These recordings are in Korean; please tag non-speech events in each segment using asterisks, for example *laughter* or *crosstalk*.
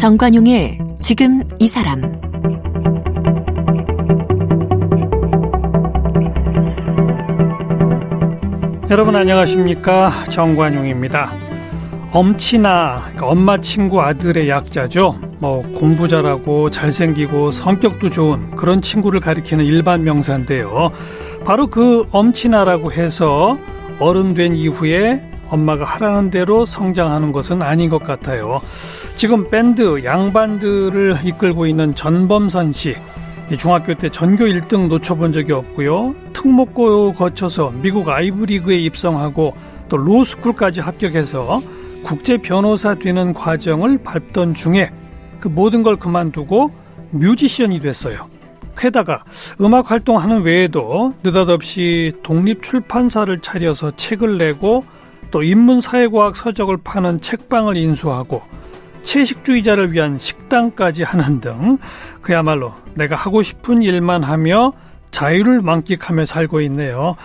정관용의 지금 이 사람 여러분 안녕하십니까 정관용입니다. 엄친아 그러니까 엄마 친구 아들의 약자죠. 뭐 공부 잘하고 잘생기고 성격도 좋은 그런 친구를 가리키는 일반 명사인데요. 바로 그 엄친아라고 해서 어른 된 이후에 엄마가 하라는 대로 성장하는 것은 아닌 것 같아요. 지금 밴드 양반들을 이끌고 있는 전범선 씨. 중학교 때 전교 1등 놓쳐본 적이 없고요. 특목고 거쳐서 미국 아이브리그에 입성하고 또 로스쿨까지 합격해서 국제 변호사 되는 과정을 밟던 중에 그 모든 걸 그만두고 뮤지션이 됐어요. 게다가 음악 활동하는 외에도 느닷없이 독립 출판사를 차려서 책을 내고 또 인문사회과학 서적을 파는 책방을 인수하고 채식주의자를 위한 식당까지 하는 등 그야말로 내가 하고 싶은 일만 하며 자유를 만끽하며 살고 있네요.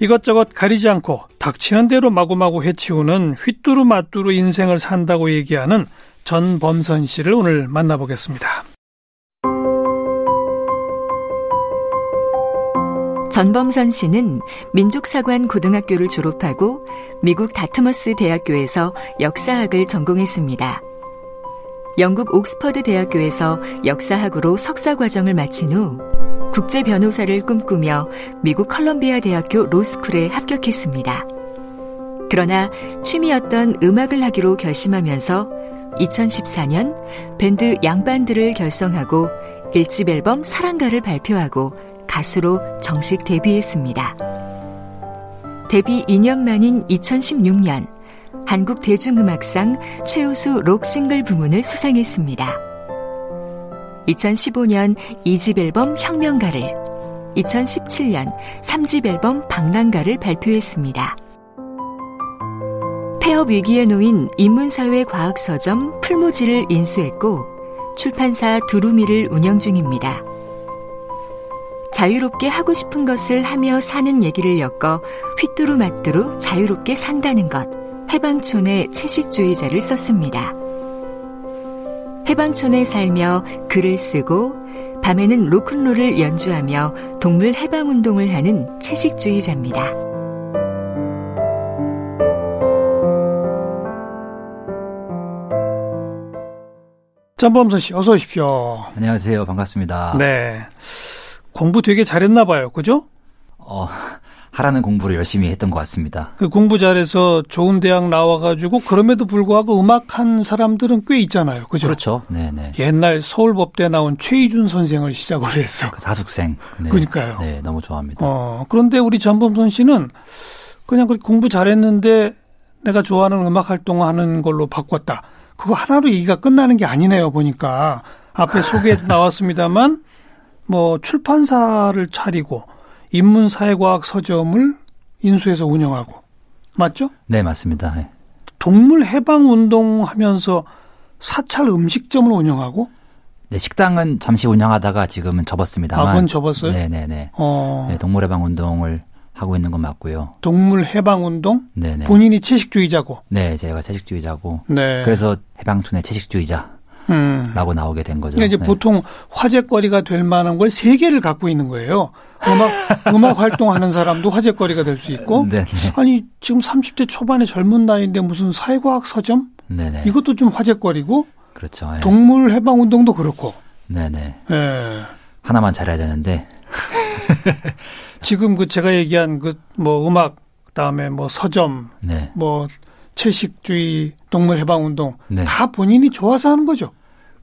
이것저것 가리지 않고 닥치는 대로 마구마구 해치우는 휘뚜루마뚜루 인생을 산다고 얘기하는 전범선 씨를 오늘 만나보겠습니다. 전범선 씨는 민족사관 고등학교를 졸업하고 미국 다트머스 대학교에서 역사학을 전공했습니다. 영국 옥스퍼드 대학교에서 역사학으로 석사 과정을 마친 후 국제 변호사를 꿈꾸며 미국 컬럼비아 대학교 로스쿨에 합격했습니다. 그러나 취미였던 음악을 하기로 결심하면서 2014년 밴드 양반들을 결성하고 1집 앨범 사랑가를 발표하고 가수로 정식 데뷔했습니다. 데뷔 2년 만인 2016년 한국 대중음악상 최우수 록 싱글 부문을 수상했습니다. 2015년 2집 앨범 혁명가를, 2017년 3집 앨범 방랑가를 발표했습니다. 폐업 위기에 놓인 인문사회 과학서점 풀무지를 인수했고 출판사 두루미를 운영 중입니다. 자유롭게 하고 싶은 것을 하며 사는 얘기를 엮어 휘뚜루마뚜루 자유롭게 산다는 것, 해방촌의 채식주의자를 썼습니다. 해방촌에 살며 글을 쓰고 밤에는 로큰롤을 연주하며 동물 해방 운동을 하는 채식주의자입니다. 전범선 씨, 어서 오십시오. 안녕하세요. 반갑습니다. 네. 공부 되게 잘했나 봐요. 그죠? 어, 하라는 공부를 열심히 했던 것 같습니다. 그 공부 잘해서 좋은 대학 나와가지고 그럼에도 불구하고 음악한 사람들은 꽤 있잖아요. 그죠? 그렇죠. 네네. 옛날 서울법대 나온 최희준 선생을 시작으로 했어. 그 사숙생. 네. 그러니까요. 네, 너무 좋아합니다. 어, 그런데 우리 전범선 씨는 그냥 공부 잘했는데 내가 좋아하는 음악 활동하는 걸로 바꿨다. 그거 하나로 얘기가 끝나는 게 아니네요. 보니까 앞에 소개에 *laughs* 나왔습니다만 뭐 출판사를 차리고 인문사회과학 서점을 인수해서 운영하고 맞죠? 네 맞습니다. 네. 동물 해방 운동하면서 사찰 음식점을 운영하고 네 식당은 잠시 운영하다가 지금은 접었습니다만. 아, 그건 접었어요? 네네네. 어. 네, 동물 해방 운동을 하고 있는 건 맞고요. 동물 해방 운동? 네네. 본인이 채식주의자고. 네, 제가 채식주의자고. 네. 그래서 해방촌의 채식주의자. 음. 라고 나오게 된 거죠. 그러니까 이제 네. 보통 화제거리가 될 만한 걸 세 개를 갖고 있는 거예요. 음악, 음악 활동하는 사람도 화제거리가 될 수 있고. 네네. 네. 아니, 지금 30대 초반의 젊은 나이인데 무슨 사회과학 서점? 네네. 네. 이것도 좀 화제거리고. 그렇죠. 예. 동물 해방 운동도 그렇고. 네네. 예. 하나만 잘해야 되는데. *laughs* 지금 그 제가 얘기한 그 뭐 음악, 그다음에 뭐 서점, 네. 뭐 채식주의, 동물 해방 운동 네. 다 본인이 좋아서 하는 거죠.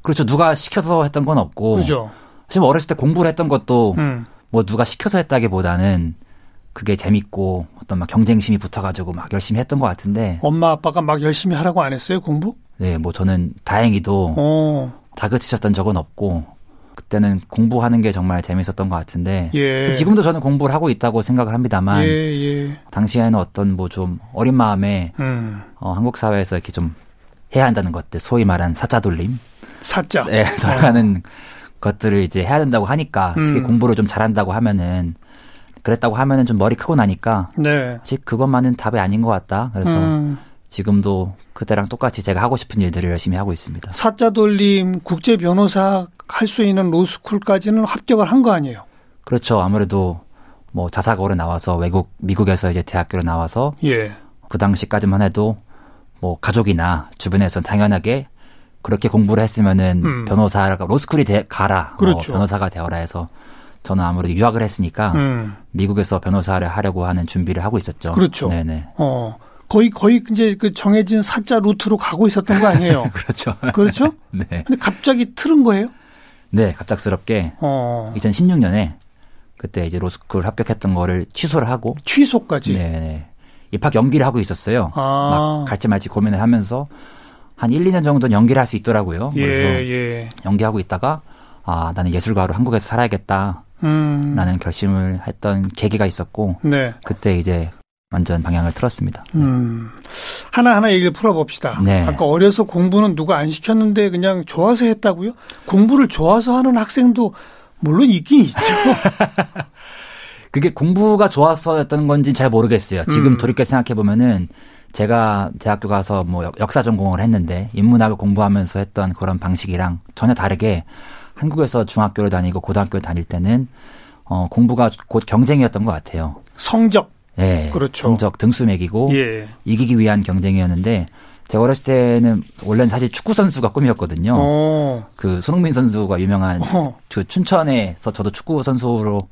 그렇죠. 누가 시켜서 했던 건 없고. 그죠. 지금 어렸을 때 공부를 했던 것도 음. 뭐 누가 시켜서 했다기보다는 그게 재밌고 어떤 막 경쟁심이 붙어가지고 막 열심히 했던 것 같은데. 엄마 아빠가 막 열심히 하라고 안 했어요 공부? 네, 뭐 저는 다행히도 어. 다그치셨던 적은 없고 그때는 공부하는 게 정말 재밌었던 것 같은데 예. 지금도 저는 공부를 하고 있다고 생각을 합니다만 예, 예. 당시에는 어떤 뭐 좀 어린 마음에 음. 어, 한국 사회에서 이렇게 좀 해야 한다는 것들 소위 말한 사자 돌림 사자 네, 돌아가는 어. 것들을 이제 해야 된다고 하니까 음. 특히 공부를 좀 잘한다고 하면은 그랬다고 하면은 좀 머리 크고 나니까 네. 사실 그것만은 답이 아닌 것 같다. 그래서 음. 지금도 그때랑 똑같이 제가 하고 싶은 일들을 열심히 하고 있습니다. 사자 돌림 국제 변호사 할 수 있는 로스쿨까지는 합격을 한 거 아니에요? 그렇죠. 아무래도 뭐 자사고로 나와서 외국 미국에서 이제 대학교로 나와서 예. 그 당시까지만 해도 뭐 가족이나 주변에서 당연하게 그렇게 공부를 했으면은 음. 변호사가 로스쿨이 돼, 가라. 뭐 그렇죠. 뭐 변호사가 되어라 해서 저는 아무래도 유학을 했으니까 음. 미국에서 변호사를 하려고 하는 준비를 하고 있었죠. 그렇죠. 네네. 어. 거의 거의 이제 그 정해진 사자 루트로 가고 있었던 거 아니에요? *laughs* 그렇죠. 그렇죠? *laughs* 네. 근데 갑자기 틀은 거예요? 네, 갑작스럽게 어. 2016년에 그때 이제 로스쿨 합격했던 거를 취소를 하고 취소까지. 네, 네. 입학 연기를 하고 있었어요. 아. 막 갈지 말지 고민을 하면서 한 1, 2년 정도는 연기를 할 수 있더라고요. 예, 그래서 예. 연기하고 있다가 아, 나는 예술가로 한국에서 살아야겠다. 음. 라는 결심을 했던 계기가 있었고 네. 그때 이제 완전 방향을 틀었습니다. 음. 하나하나 얘기를 풀어봅시다. 네. 아까 어려서 공부는 누가 안 시켰는데 그냥 좋아서 했다고요? 공부를 좋아서 하는 학생도 물론 있긴 있죠. *laughs* 그게 공부가 좋아서였던 건지 잘 모르겠어요. 지금 음. 돌이켜 생각해 보면은 제가 대학교 가서 뭐 역사 전공을 했는데 인문학을 공부하면서 했던 그런 방식이랑 전혀 다르게 한국에서 중학교를 다니고 고등학교를 다닐 때는 어 공부가 곧 경쟁이었던 것 같아요. 성적. 예. 그렇죠. 성적 등수 매기고 예. 이기기 위한 경쟁이었는데 제가 어렸을 때는 원래는 사실 축구 선수가 꿈이었거든요. 오. 어. 그 손흥민 선수가 유명한 어. 그 춘천에서 저도 축구 선수로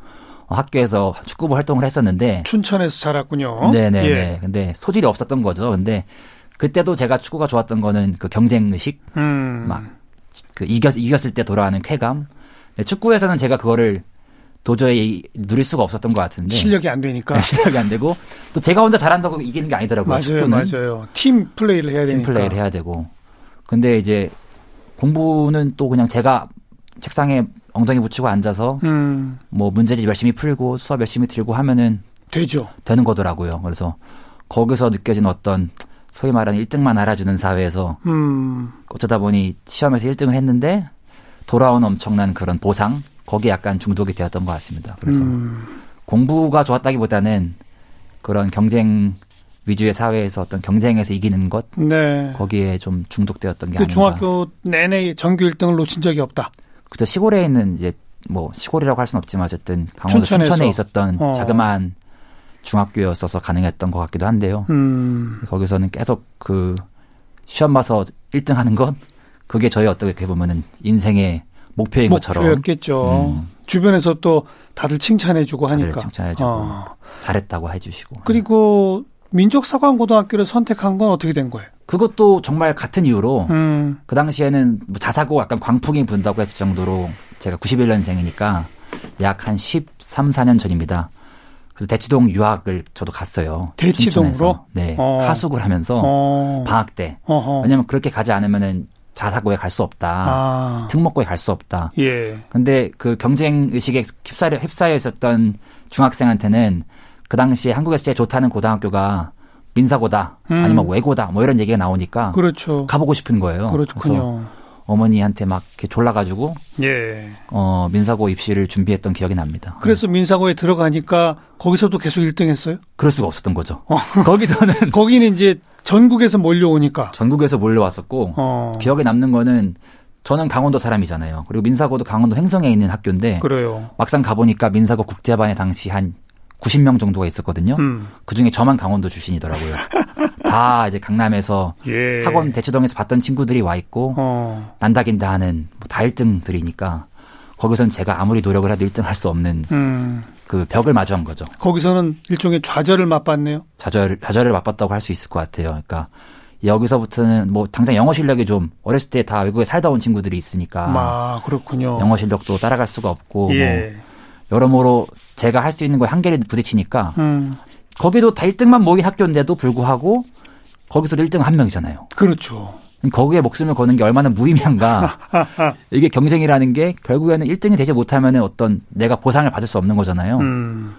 학교에서 축구부 활동을 했었는데 춘천에서 자랐군요. 네네네. 예. 근데 소질이 없었던 거죠. 근데 그때도 제가 축구가 좋았던 거는 그 경쟁 의식, 음. 막그 이겼 이겼을 때 돌아가는 쾌감. 축구에서는 제가 그거를 도저히 누릴 수가 없었던 것 같은데 실력이 안 되니까 네, 실력이 안 되고 또 제가 혼자 잘한다고 이기는 게 아니더라고요. 맞아요, 축구는. 맞아요. 팀 플레이를 해야 팀 되니까. 팀 플레이를 해야 되고. 근데 이제 공부는 또 그냥 제가 책상에 엉덩이 붙이고 앉아서 음. 뭐 문제집 열심히 풀고 수업 열심히 들고 하면은 되죠. 되는 거더라고요. 그래서 거기서 느껴진 어떤 소위 말하는 1등만 알아주는 사회에서 음. 어쩌다 보니 시험에서 1등을 했는데 돌아온 엄청난 그런 보상 거기에 약간 중독이 되었던 것 같습니다. 그래서 음. 공부가 좋았다기보다는 그런 경쟁 위주의 사회에서 어떤 경쟁에서 이기는 것 네. 거기에 좀 중독되었던 게 그 아닌가. 중학교 내내 전교 1등을 놓친 적이 없다. 그때 시골에 있는 이제 뭐 시골이라고 할 수는 없지만 어쨌든 강원도 춘천에서. 춘천에 있었던 어. 자그마한 중학교였어서 가능했던 것 같기도 한데요. 음. 거기서는 계속 그 시험 봐서 1등 하는 것 그게 저희 어떻게 보면은 인생의 목표인 것처럼 목표였겠죠. 음. 주변에서 또 다들 칭찬해주고 하니까 칭찬해주고 어. 잘했다고 해주시고 그리고 민족사관고등학교를 선택한 건 어떻게 된 거예요? 그것도 정말 같은 이유로 음. 그 당시에는 뭐 자사고 약간 광풍이 분다고 했을 정도로 제가 91년생이니까 약 한 13, 4년 전입니다. 그래서 대치동 유학을 저도 갔어요. 대치동으로? 네. 어. 하숙을 하면서 어. 방학 때. 어허. 왜냐면 그렇게 가지 않으면은 자사고에 갈 수 없다. 아. 특목고에 갈 수 없다. 예. 근데 그 경쟁 의식에 휩싸여, 휩싸여 있었던 중학생한테는 그 당시에 한국에서 제일 좋다는 고등학교가 민사고다 음. 아니면 외고다 뭐 이런 얘기가 나오니까 그렇죠. 가보고 싶은 거예요. 그렇군요. 그래서 어머니한테 막 이렇게 졸라가지고 예. 어 민사고 입시를 준비했던 기억이 납니다. 그래서 네. 민사고에 들어가니까 거기서도 계속 1등했어요? 그럴 수가 없었던 거죠. 어. 거기서는 *laughs* 거기는 이제 전국에서 몰려오니까 전국에서 몰려왔었고 어. 기억에 남는 거는 저는 강원도 사람이잖아요. 그리고 민사고도 강원도 횡성에 있는 학교인데 그래요. 막상 가보니까 민사고 국제반에 당시 한 90명 정도가 있었거든요. 음. 그 중에 저만 강원도 출신이더라고요. *laughs* 다 이제 강남에서 예. 학원 대치동에서 봤던 친구들이 와 있고 어. 난다긴다 하는 뭐 다 1등들이니까 거기선 제가 아무리 노력을 해도 1등 할 수 없는 음. 그 벽을 마주한 거죠. 거기서는 일종의 좌절을 맛봤네요. 좌절 좌절을 맛봤다고 할 수 있을 것 같아요. 그러니까 여기서부터는 뭐 당장 영어 실력이 좀 어렸을 때 다 외국에 살다 온 친구들이 있으니까 아 그렇군요. 영어 실력도 따라갈 수가 없고 예. 뭐 여러모로 제가 할 수 있는 거에 한계를 부딪히니까 음. 거기도 다 1등만 모인 학교인데도 불구하고 거기서 1등 한 명이잖아요. 그렇죠. 거기에 목숨을 거는 게 얼마나 무의미한가. *laughs* 이게 경쟁이라는 게 결국에는 1등이 되지 못하면 어떤 내가 보상을 받을 수 없는 거잖아요. 음.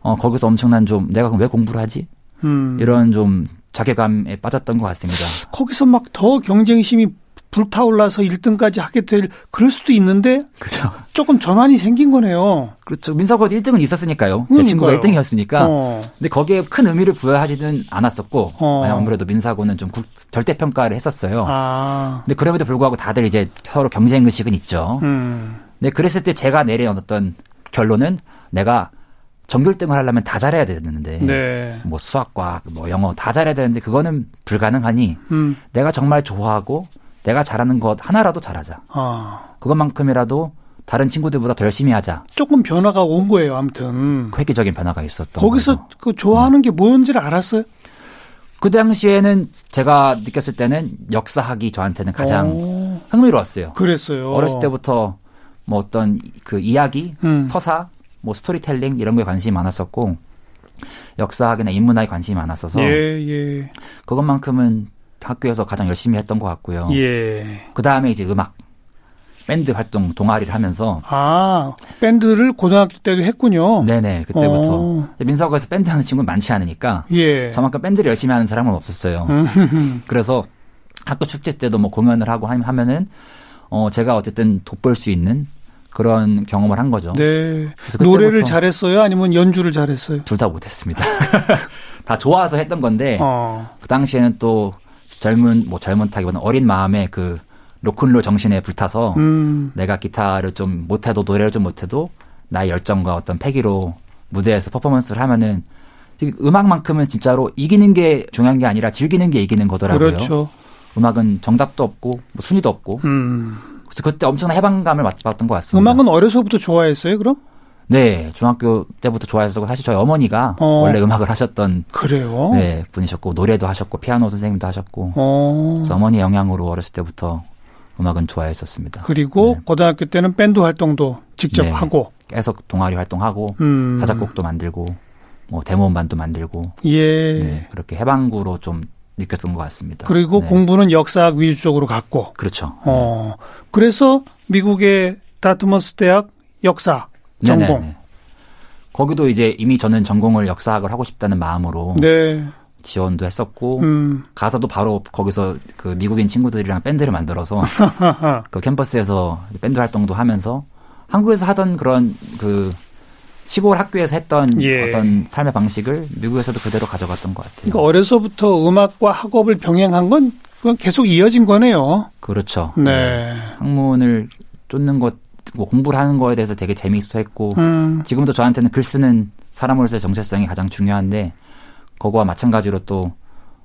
어, 거기서 엄청난 좀 내가 그럼 왜 공부를 하지? 음. 이런 좀 자괴감에 빠졌던 것 같습니다. 거기서 막 더 경쟁심이 불타올라서 1등까지 하게 될 그럴 수도 있는데 그죠. 조금 전환이 생긴 거네요. 그렇죠. 민사고도 1등은 있었으니까요. 제 친구가 1등이었으니까. 어. 근데 거기에 큰 의미를 부여하지는 않았었고 어. 아무래도 민사고는 좀 절대 평가를 했었어요. 아. 근데 그럼에도 불구하고 다들 이제 서로 경쟁 의식은 있죠. 음. 근데 그랬을 때 제가 내린 어떤 결론은 내가 전교 1등을 하려면 다 잘해야 되는데 네. 뭐 수학과 뭐 영어 다 잘해야 되는데 그거는 불가능하니 음. 내가 정말 좋아하고 내가 잘하는 것 하나라도 잘하자. 아. 그것만큼이라도 다른 친구들보다 더 열심히 하자. 조금 변화가 온 거예요, 아무튼. 획기적인 변화가 있었던 거기서 거죠. 그 좋아하는 네. 게 뭔지를 알았어요? 그 당시에는 제가 느꼈을 때는 역사학이 저한테는 가장 오. 흥미로웠어요. 그랬어요. 어렸을 때부터 뭐 어떤 그 이야기, 음. 서사, 뭐 스토리텔링 이런 거에 관심이 많았었고 역사학이나 인문학에 관심이 많았어서 예, 예. 그것만큼은 학교에서 가장 열심히 했던 것 같고요. 예. 그 다음에 이제 음악, 밴드 활동, 동아리를 하면서. 아, 밴드를 고등학교 때도 했군요. 네네, 그때부터. 어. 민사고에서 밴드 하는 친구는 많지 않으니까. 예. 저만큼 밴드를 열심히 하는 사람은 없었어요. 음. *laughs* 그래서 학교 축제 때도 뭐 공연을 하고 하면은, 어, 제가 어쨌든 돋볼 수 있는 그런 경험을 한 거죠. 네. 노래를 잘했어요? 아니면 연주를 잘했어요? 둘 다 못했습니다. *laughs* 다 좋아서 했던 건데, 어. 그 당시에는 또 젊은 뭐 젊은타기보다는 어린 마음에 그 로큰롤 정신에 불타서 음. 내가 기타를 좀 못해도 노래를 좀 못해도 나의 열정과 어떤 패기로 무대에서 퍼포먼스를 하면은 음악만큼은 진짜로 이기는 게 중요한 게 아니라 즐기는 게 이기는 거더라고요. 그렇죠. 음악은 정답도 없고 뭐 순위도 없고. 음. 그래서 그때 엄청난 해방감을 맛봤던 것 같습니다. 음악은 어려서부터 좋아했어요, 그럼? 네, 중학교 때부터 좋아했었고 사실 저희 어머니가 어. 원래 음악을 하셨던 그래요? 네, 분이셨고 노래도 하셨고 피아노 선생님도 하셨고 어. 그래서 어머니 영향으로 어렸을 때부터 음악은 좋아했었습니다. 그리고 네. 고등학교 때는 밴드 활동도 직접 네, 하고 계속 동아리 활동하고 음. 자작곡도 만들고 뭐 데모음반도 만들고 예. 네, 그렇게 해방구로 좀 느꼈던 것 같습니다. 그리고 네. 공부는 역사학 위주적으로 갔고 그렇죠. 어. 그래서 미국의 다트머스 대학 역사 전공. 네네. 거기도 이제 이미 저는 전공을 역사학을 하고 싶다는 마음으로 네. 지원도 했었고 음. 가서도 바로 거기서 그 미국인 친구들이랑 밴드를 만들어서 *laughs* 그 캠퍼스에서 밴드 활동도 하면서 한국에서 하던 그런 그 시골 학교에서 했던 예. 어떤 삶의 방식을 미국에서도 그대로 가져갔던 것 같아요. 그러니까 어려서부터 음악과 학업을 병행한 건 그건 계속 이어진 거네요. 그렇죠. 네. 네. 학문을 쫓는 것 뭐 공부를 하는 거에 대해서 되게 재미있어 했고 음. 지금도 저한테는 글 쓰는 사람으로서의 정체성이 가장 중요한데 그거와 마찬가지로 또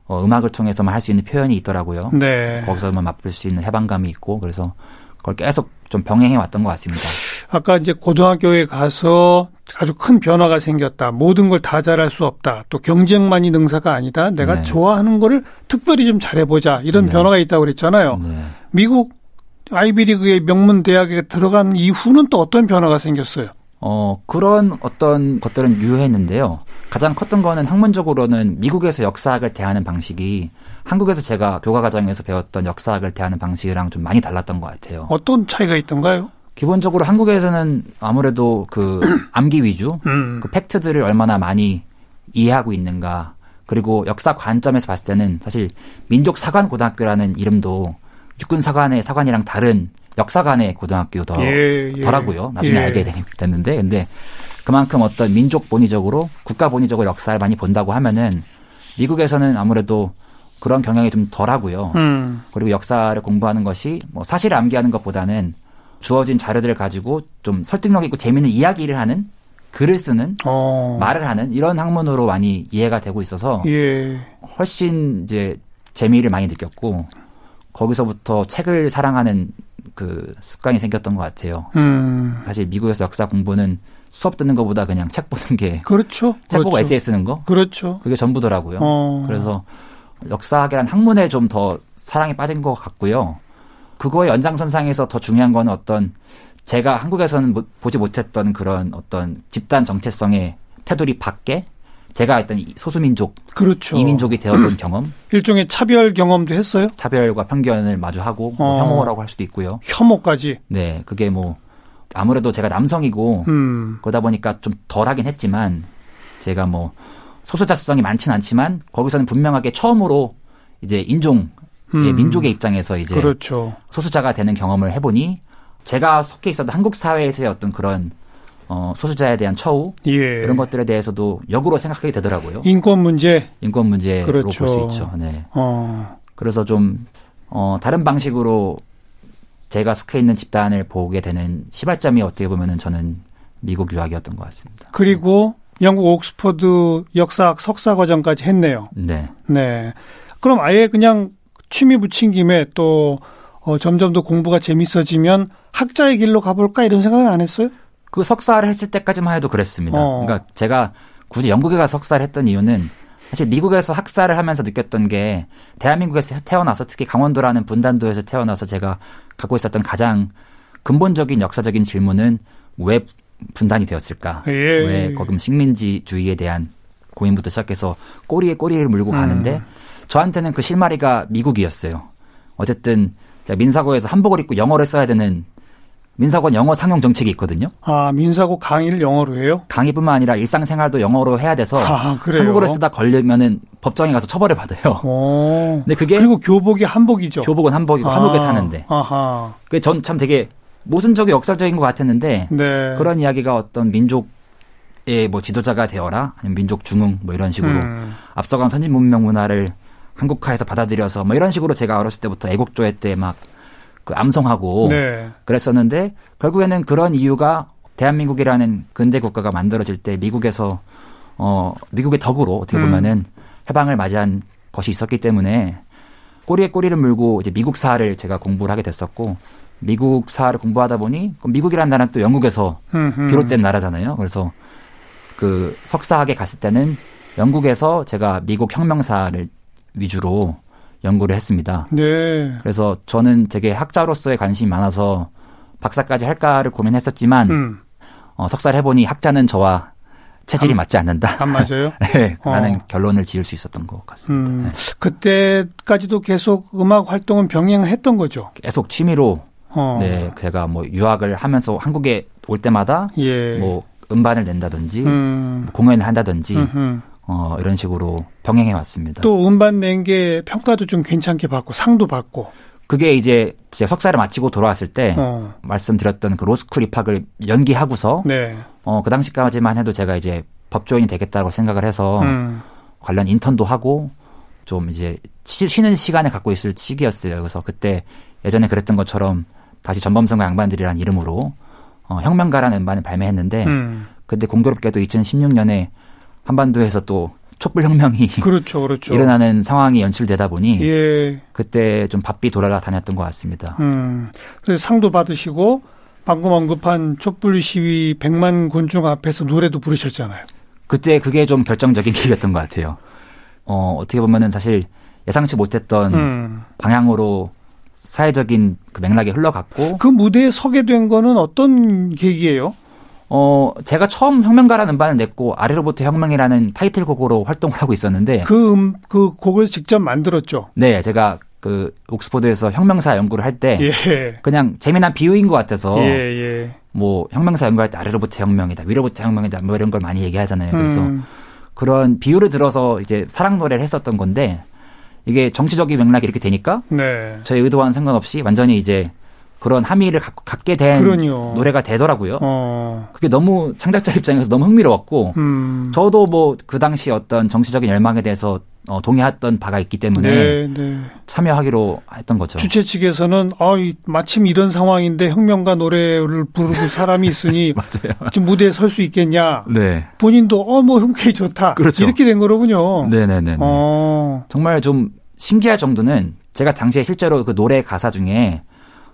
어, 음악을 통해서만 할 수 있는 표현이 있더라고요. 네. 거기서만 맛볼 수 있는 해방감이 있고 그래서 그걸 계속 좀 병행해 왔던 것 같습니다. 아까 이제 고등학교에 가서 아주 큰 변화가 생겼다. 모든 걸 다 잘할 수 없다. 또 경쟁만이 능사가 아니다. 내가 네. 좋아하는 거를 특별히 좀 잘해보자. 이런 네. 변화가 있다고 그랬잖아요. 네. 미국 아이비리그의 명문 대학에 들어간 이후는 또 어떤 변화가 생겼어요? 어, 그런 어떤 것들은 유효했는데요. 가장 컸던 거는 학문적으로는 미국에서 역사학을 대하는 방식이 한국에서 제가 교과 과정에서 배웠던 역사학을 대하는 방식이랑 좀 많이 달랐던 것 같아요. 어떤 차이가 있던가요? 기본적으로 한국에서는 아무래도 그 *clears throat* 암기 위주, 음. 그 팩트들을 얼마나 많이 이해하고 있는가, 그리고 역사 관점에서 봤을 때는 사실 민족 사관 고등학교라는 이름도 육군 사관의 사관이랑 다른 역사관의 고등학교 더 예, 예. 더라고요. 나중에 예. 알게 됐는데 근데 그만큼 어떤 민족 본위적으로 국가 본위적으로 역사를 많이 본다고 하면은 미국에서는 아무래도 그런 경향이 좀 덜하고요. 음. 그리고 역사를 공부하는 것이 뭐 사실을 암기하는 것보다는 주어진 자료들을 가지고 좀 설득력 있고 재미있는 이야기를 하는 글을 쓰는 어. 말을 하는 이런 학문으로 많이 이해가 되고 있어서 예. 훨씬 이제 재미를 많이 느꼈고 거기서부터 책을 사랑하는 그 습관이 생겼던 것 같아요. 음. 사실 미국에서 역사 공부는 수업 듣는 것보다 그냥 책 보는 게 그렇죠. 책 그렇죠. 보고 에세이 쓰는 거 그렇죠. 그게 전부더라고요. 어. 그래서 역사학이란 학문에 좀 더 사랑에 빠진 것 같고요. 그거의 연장선상에서 더 중요한 건 어떤 제가 한국에서는 보지 못했던 그런 어떤 집단 정체성의 테두리 밖에 제가 했던 소수민족, 그렇죠. 이민족이 되어본 *clears throat* 경험, 일종의 차별 경험도 했어요. 차별과 편견을 마주하고 뭐 어. 혐오라고 할 수도 있고요. 혐오까지. 네, 그게 뭐 아무래도 제가 남성이고 음. 그러다 보니까 좀 덜하긴 했지만 제가 뭐 소수자성이 많진 않지만 거기서는 분명하게 처음으로 이제 인종 음. 민족의 입장에서 이제 그렇죠. 소수자가 되는 경험을 해보니 제가 속해 있었던 한국 사회에서의 어떤 그런 어, 소수자에 대한 처우 예. 그런 것들에 대해서도 역으로 생각하게 되더라고요. 인권 문제, 인권 문제로 그렇죠. 볼수 있죠. 네. 어. 그래서 좀 어, 다른 방식으로 제가 속해 있는 집단을 보게 되는 시발점이 어떻게 보면은 저는 미국 유학이었던 것 같습니다. 그리고 영국 옥스퍼드 역사학 석사 과정까지 했네요. 네. 네. 그럼 아예 그냥 취미 붙인 김에 또 어, 점점 더 공부가 재밌어지면 학자의 길로 가볼까 이런 생각은 안 했어요? 그 석사를 했을 때까지만 해도 그랬습니다. 어. 그러니까 제가 굳이 영국에 가서 석사를 했던 이유는 사실 미국에서 학사를 하면서 느꼈던 게 대한민국에서 태어나서 특히 강원도라는 분단도에서 태어나서 제가 갖고 있었던 가장 근본적인 역사적인 질문은 왜 분단이 되었을까? 예. 왜 거금 식민지주의에 대한 고민부터 시작해서 꼬리에 꼬리를 물고 가는데 음. 저한테는 그 실마리가 미국이었어요. 어쨌든 민사고에서 한복을 입고 영어를 써야 되는 민사고는 영어 상용 정책이 있거든요. 아, 민사고 강의를 영어로 해요? 강의뿐만 아니라 일상생활도 영어로 해야 돼서 아, 한국어를 쓰다 걸리면은 법정에 가서 처벌을 받아요. 오. 근데 그게 그리고 교복이 한복이죠. 교복은 한복이고 아, 한국에 사는데. 아하. 그게 전 참 되게 모순적이 역설적인 것 같았는데 네. 그런 이야기가 어떤 민족 의 뭐 지도자가 되어라 아니면 민족 중흥 뭐 이런 식으로 음. 앞서간 선진 문명 문화를 한국화해서 받아들여서 뭐 이런 식으로 제가 어렸을 때부터 애국조회 때막 그 암송하고 네. 그랬었는데 결국에는 그런 이유가 대한민국이라는 근대 국가가 만들어질 때 미국에서 어 미국의 덕으로 어떻게 음. 보면은 음. 해방을 맞이한 것이 있었기 때문에 꼬리에 꼬리를 물고 이제 미국 사를 제가 공부를 하게 됐었고 미국 사를 공부하다 보니 미국이라는 나라는 또 영국에서. 비롯된 나라잖아요. 그래서 그 석사학에 갔을 때는 영국에서 제가 미국 혁명사를 위주로 연구를 했습니다. 네. 그래서 저는 되게 학자로서의 관심이 많아서 박사까지 할까를 고민했었지만 음. 어, 석사를 해보니 학자는 저와 체질이 안, 맞지 않는다. 안 맞아요? *laughs* 네, 라는 어. 결론을 지을 수 있었던 것 같습니다. 음, 네. 그때까지도 계속 음악 활동은 병행했던 거죠? 계속 취미로 어. 네, 제가 뭐 유학을 하면서 한국에 올 때마다 예. 뭐 음반을 낸다든지 음. 뭐 공연을 한다든지 음흠. 어, 이런 식으로 병행해 왔습니다. 또 음반 낸 게 평가도 좀 괜찮게 받고 상도 받고. 그게 이제 제 석사를 마치고 돌아왔을 때 어. 말씀드렸던 그 로스쿨 입학을 연기하고서 네. 어, 그 당시까지만 해도 제가 이제 법조인이 되겠다고 생각을 해서 음. 관련 인턴도 하고 좀 이제 쉬는 시간을 갖고 있을 시기였어요. 그래서 그때 예전에 그랬던 것처럼 다시 전범선과 양반들이라는 이름으로 어, 혁명가라는 음반을 발매했는데 음. 근데 공교롭게도 2016년에 한반도에서 또 촛불 혁명이 그렇죠, 그렇죠. 일어나는 상황이 연출되다 보니 예. 그때 좀 바삐 돌아다녔던 것 같습니다. 음, 그래서 상도 받으시고 방금 언급한 촛불 시위 100만 군중 앞에서 노래도 부르셨잖아요. 그때 그게 좀 결정적인 *laughs* 기회였던 것 같아요. 어, 어떻게 보면은 사실 예상치 못했던 음. 방향으로 사회적인 그 맥락이 흘러갔고 그 무대에 서게 된 거는 어떤 계기예요? 어, 제가 처음 혁명가라는 음반을 냈고 아래로부터 혁명이라는 타이틀곡으로 활동을 하고 있었는데 그, 음, 그 곡을 직접 만들었죠. 네, 제가 그 옥스퍼드에서 혁명사 연구를 할때 예. 그냥 재미난 비유인 것 같아서 예, 예. 뭐 혁명사 연구할 때 아래로부터 혁명이다, 위로부터 혁명이다, 뭐 이런 걸 많이 얘기하잖아요. 그래서 음. 그런 비유를 들어서 이제 사랑 노래를 했었던 건데 이게 정치적인 맥락이 이렇게 되니까 네. 저희 의도와는 상관없이 완전히 이제 그런 함의를 갖, 갖게 된 그러니요. 노래가 되더라고요. 어. 그게 너무 창작자 입장에서 너무 흥미로웠고 음. 저도 뭐 그 당시 어떤 정치적인 열망에 대해서 어, 동의했던 바가 있기 때문에 네, 네. 참여하기로 했던 거죠. 주최 측에서는 아, 마침 이런 상황인데 혁명가 노래를 부르고 사람이 있으니 *laughs* 좀 무대에 설 수 있겠냐. 네. 본인도 어뭐 흔쾌히 좋다. 그렇죠. 이렇게 된 거로군요. 네네네. 어. 정말 좀 신기할 정도는 제가 당시에 실제로 그 노래 가사 중에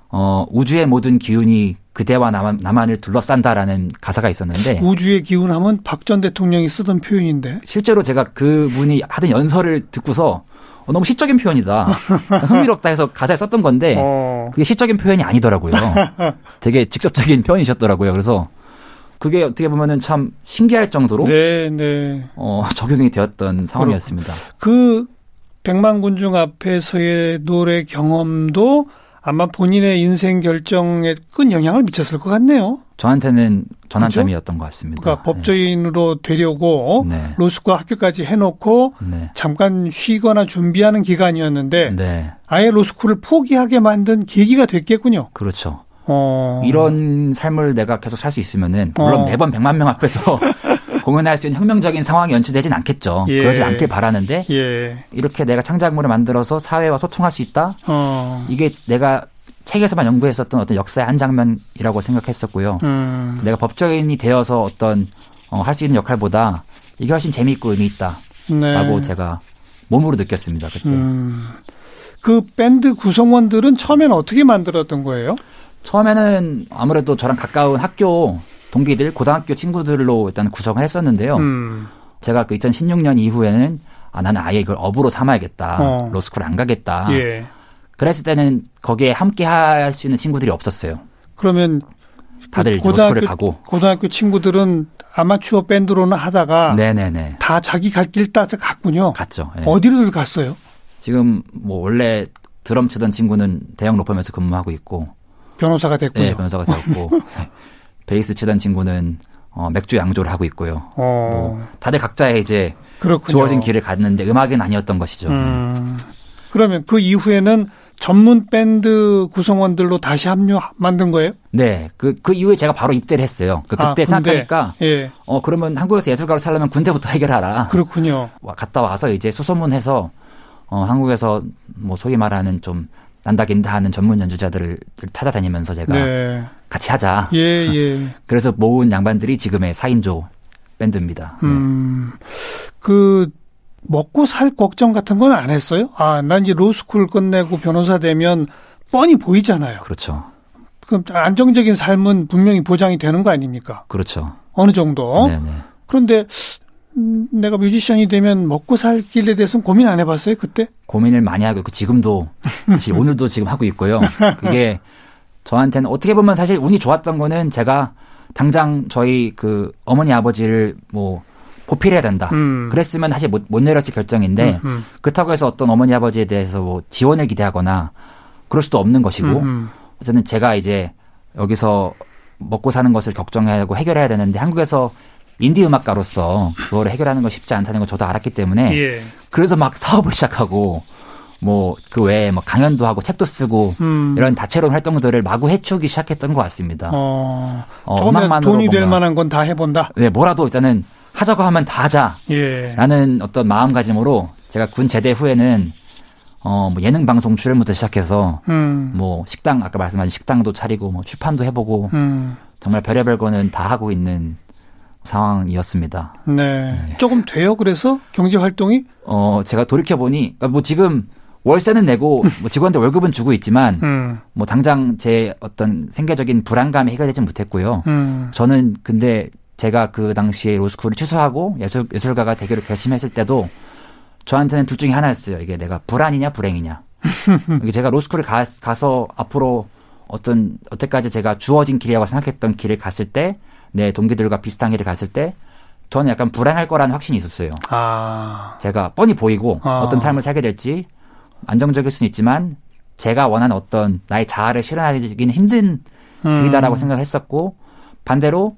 어, 우주의 모든 기운이 그대와 나만, 나만을 둘러싼다라는 가사가 있었는데 우주의 기운 하면 박 전 대통령이 쓰던 표현인데 실제로 제가 그분이 하던 연설을 듣고서 어, 너무 시적인 표현이다. *laughs* 흥미롭다 해서 가사에 썼던 건데 어. 그게 시적인 표현이 아니더라고요. *laughs* 되게 직접적인 표현이셨더라고요. 그래서 그게 어떻게 보면은 참 신기할 정도로 네, 네. 어, 적용이 되었던 상황이었습니다. 그 백만 군중 앞에서의 노래 경험도 아마 본인의 인생 결정에 큰 영향을 미쳤을 것 같네요. 저한테는 전환점이었던 그렇죠? 것 같습니다. 그러니까 네. 법조인으로 되려고 네. 로스쿨 학교까지 해놓고 네. 잠깐 쉬거나 준비하는 기간이었는데 네. 아예 로스쿨을 포기하게 만든 계기가 됐겠군요. 그렇죠. 어... 이런 삶을 내가 계속 살 수 있으면은 물론 어... 매번 100만 명 앞에서 *laughs* 공연할 수 있는 혁명적인 상황이 연출되진 않겠죠. 예. 그러지 않길 바라는데 예. 이렇게 내가 창작물을 만들어서 사회와 소통할 수 있다. 어. 이게 내가 책에서만 연구했었던 어떤 역사의 한 장면이라고 생각했었고요. 음. 내가 법조인이 되어서 어떤 어, 할 수 있는 역할보다 이게 훨씬 재미있고 의미 있다라고 네. 제가 몸으로 느꼈습니다 그때. 음. 그 밴드 구성원들은 처음에는 어떻게 만들었던 거예요? 처음에는 아무래도 저랑 가까운 학교 동기들, 고등학교 친구들로 일단 구성을 했었는데요. 음. 제가 그 2016년 이후에는 아, 나는 아예 이걸 업으로 삼아야겠다. 어. 로스쿨 안 가겠다. 예. 그랬을 때는 거기에 함께 할 수 있는 친구들이 없었어요. 그러면 다들 그 고등학교, 로스쿨을 가고 고등학교 친구들은 아마추어 밴드로는 하다가 네네네. 다 자기 갈 길 따서 갔군요. 갔죠. 예. 어디를 갔어요? 지금 뭐 원래 드럼 치던 친구는 대형 로펌에서 근무하고 있고 변호사가 됐군요. 네, 변호사가 되었고 *laughs* 베이스 치던 친구는 어, 맥주 양조를 하고 있고요. 어. 뭐 다들 각자의 이제 그렇군요. 주어진 길을 갔는데 음악은 아니었던 것이죠. 음. 그러면 그 이후에는 전문 밴드 구성원들로 다시 합류 만든 거예요? 네. 그, 그 이후에 제가 바로 입대를 했어요. 그 그때 아, 생각하니까, 예. 어, 그러면 한국에서 예술가로 살려면 군대부터 *laughs* 해결하라. 그렇군요. 갔다 와서 이제 수소문해서, 어, 한국에서 뭐 소위 말하는 좀 난다긴다 하는 전문 연주자들을 찾아다니면서 제가 네. 같이 하자. 예, 예. *laughs* 그래서 모은 양반들이 지금의 4인조 밴드입니다. 네. 음, 그 먹고 살 걱정 같은 건 안 했어요? 아, 난 이제 로스쿨 끝내고 변호사 되면 뻔히 보이잖아요. 그렇죠. 그럼 안정적인 삶은 분명히 보장이 되는 거 아닙니까? 그렇죠. 어느 정도. 네네. 그런데 음, 내가 뮤지션이 되면 먹고 살 길에 대해서는 고민 안 해봤어요 그때? 고민을 많이 하고 있고 지금도 오늘도 지금 하고 있고요. *laughs* 그게 저한테는 어떻게 보면 사실 운이 좋았던 거는 제가 당장 저희 그 어머니 아버지를 뭐 보필해야 된다. 음. 그랬으면 사실 못, 못 내렸을 결정인데 음, 음. 그렇다고 해서 어떤 어머니 아버지에 대해서 뭐 지원을 기대하거나 그럴 수도 없는 것이고 음, 음. 그래서는 제가 이제 여기서 먹고 사는 것을 걱정해야 하고 해결해야 되는데 한국에서 인디 음악가로서 그거를 해결하는 건 쉽지 않다는 걸 저도 알았기 때문에 예. 그래서 막 사업을 시작하고 뭐 그 외에 뭐 강연도 하고 책도 쓰고 음. 이런 다채로운 활동들을 마구 해치우기 시작했던 것 같습니다. 어, 어 음악만으로 돈이 될 만한 건 다 해본다. 네, 뭐라도 일단은 하자고 하면 다 하자라는 예. 어떤 마음가짐으로 제가 군 제대 후에는 어, 뭐 예능 방송 출연부터 시작해서 음. 뭐 식당 아까 말씀하신 식당도 차리고 뭐 출판도 해보고 음. 정말 별의별 거는 다 하고 있는 상황이었습니다. 네. 네. 조금 돼요. 그래서 경제 활동이? 어, 제가 돌이켜 보니 그러니까 뭐 지금 월세는 내고 뭐 직원들 월급은 주고 있지만 음. 뭐 당장 제 어떤 생계적인 불안감이 해결되지 못했고요. 음. 저는 근데 제가 그 당시에 로스쿨을 취소하고 예술 예술가가 되기로 결심했을 때도 저한테는 둘 중에 하나였어요. 이게 내가 불안이냐 불행이냐. *laughs* 이게 제가 로스쿨을 가, 가서 앞으로 어떤 어때까지 제가 주어진 길이라고 생각했던 길을 갔을 때 내 동기들과 비슷한 길을 갔을 때 저는 약간 불행할 거라는 확신이 있었어요. 아. 제가 뻔히 보이고 아. 어떤 삶을 살게 될지 안정적일 수는 있지만 제가 원하는 어떤 나의 자아를 실현하기는 힘든 음. 길이다라고 생각했었고 반대로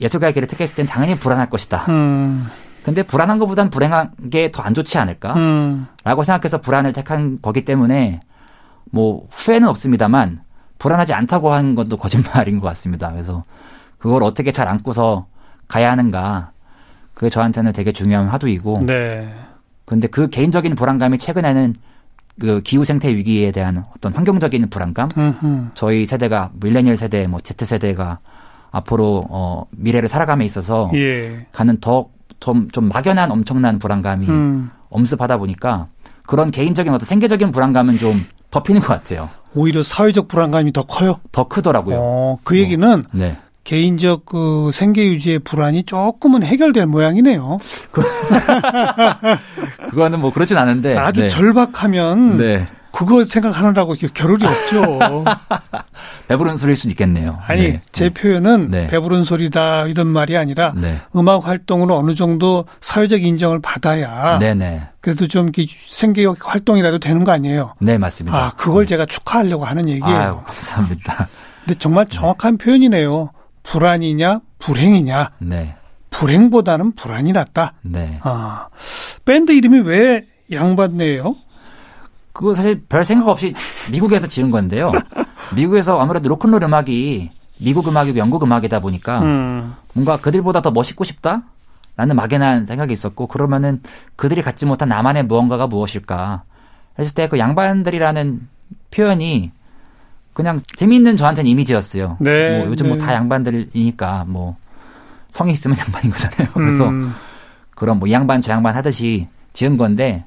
예술가의 길을 택했을 땐 당연히 불안할 것이다. 음. 근데 불안한 것보단 불행한 게 더 안 좋지 않을까? 음. 라고 생각해서 불안을 택한 거기 때문에 뭐 후회는 없습니다만 불안하지 않다고 한 것도 거짓말인 것 같습니다. 그래서 그걸 어떻게 잘 안고서 가야 하는가. 그게 저한테는 되게 중요한 화두이고. 네. 근데 그 개인적인 불안감이 최근에는 그 기후 생태 위기에 대한 어떤 환경적인 불안감. 음흠. 저희 세대가 밀레니얼 세대, 뭐 Z 세대가 앞으로 어 미래를 살아감에 있어서 예. 가는 더좀좀 막연한 엄청난 불안감이 음. 엄습하다 보니까 그런 개인적인 어떤 생계적인 불안감은 좀 덮이는 것 같아요. 오히려 사회적 불안감이 더 커요. 더 크더라고요. 어, 그 얘기는 어, 네. 개인적 그 생계 유지의 불안이 조금은 해결될 모양이네요. *laughs* 그거는 뭐 그렇진 않은데 아주 네. 절박하면 네. 그거 생각하느라고 겨를이 없죠. *laughs* 배부른 소리일 수도 있겠네요. 아니 네. 제 표현은 네. 배부른 소리다 이런 말이 아니라 네. 음악 활동으로 어느 정도 사회적 인정을 받아야 네네. 그래도 좀 생계적 활동이라도 되는 거 아니에요? 네 맞습니다. 아 그걸 제가 축하하려고 하는 얘기예요. 아유, 감사합니다. 근데 정말 정확한 표현이네요. 불안이냐 불행이냐. 네. 불행보다는 불안이 낫다. 네. 아 밴드 이름이 왜 양반네요? 그거 사실 별 생각 없이 미국에서 지은 건데요. *laughs* 미국에서 아무래도 로큰롤 음악이 미국 음악이고 영국 음악이다 보니까 음. 뭔가 그들보다 더 멋있고 싶다? 라는 막연한 생각이 있었고 그러면은 그들이 갖지 못한 나만의 무언가가 무엇일까 했을 때 그 양반들이라는 표현이 그냥 재미있는 저한테는 이미지였어요. 네, 뭐 요즘 뭐 네. 뭐다 양반들이니까 뭐 성이 있으면 양반인 거잖아요. *laughs* 그래서 음. 그런 뭐 양반 저 양반 하듯이 지은 건데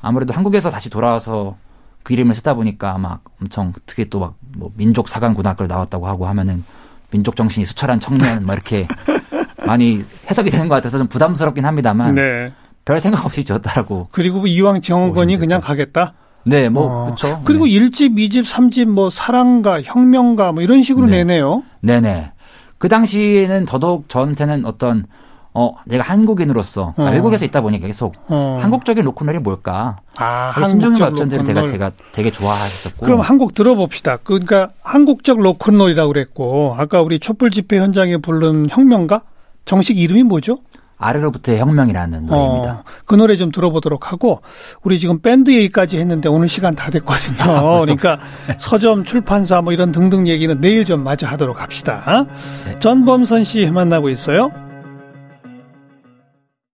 아무래도 한국에서 다시 돌아와서 그 이름을 쓰다 보니까 막 엄청 특히 또 막 뭐 민족 사관 고등학교를 나왔다고 하고 하면은 민족 정신이 수철한 청년 막 이렇게 *laughs* 많이 해석이 되는 것 같아서 좀 부담스럽긴 합니다만 네. 별 생각 없이 지었다라고. 그리고 이왕 정원권이 그냥 가겠다. 네, 뭐 어. 그렇죠. 그리고 네. 1집, 2집, 3집 뭐 사랑가, 혁명가 뭐 이런 식으로 네. 내네요. 네 네. 그 당시에는 더더욱 저한테는 어떤 어, 내가 한국인으로서 어. 외국에서 있다 보니까 계속 어. 한국적인 로큰롤이 뭘까? 아, 신중현 업전들을 제가 제가 되게 좋아했었고. 그럼 한곡 들어봅시다. 그러니까 한국적 로큰롤이라고 그랬고 아까 우리 촛불 집회 현장에 부른 혁명가 정식 이름이 뭐죠? 아래로부터의 혁명이라는 노래입니다. 어, 그 노래 좀 들어보도록 하고 우리 지금 밴드 얘기까지 했는데 오늘 시간 다 됐거든요. 아, 그러니까 서점, 출판사 뭐 이런 등등 얘기는 내일 좀 마저 하도록 합시다. 네. 전범선 씨 만나고 있어요.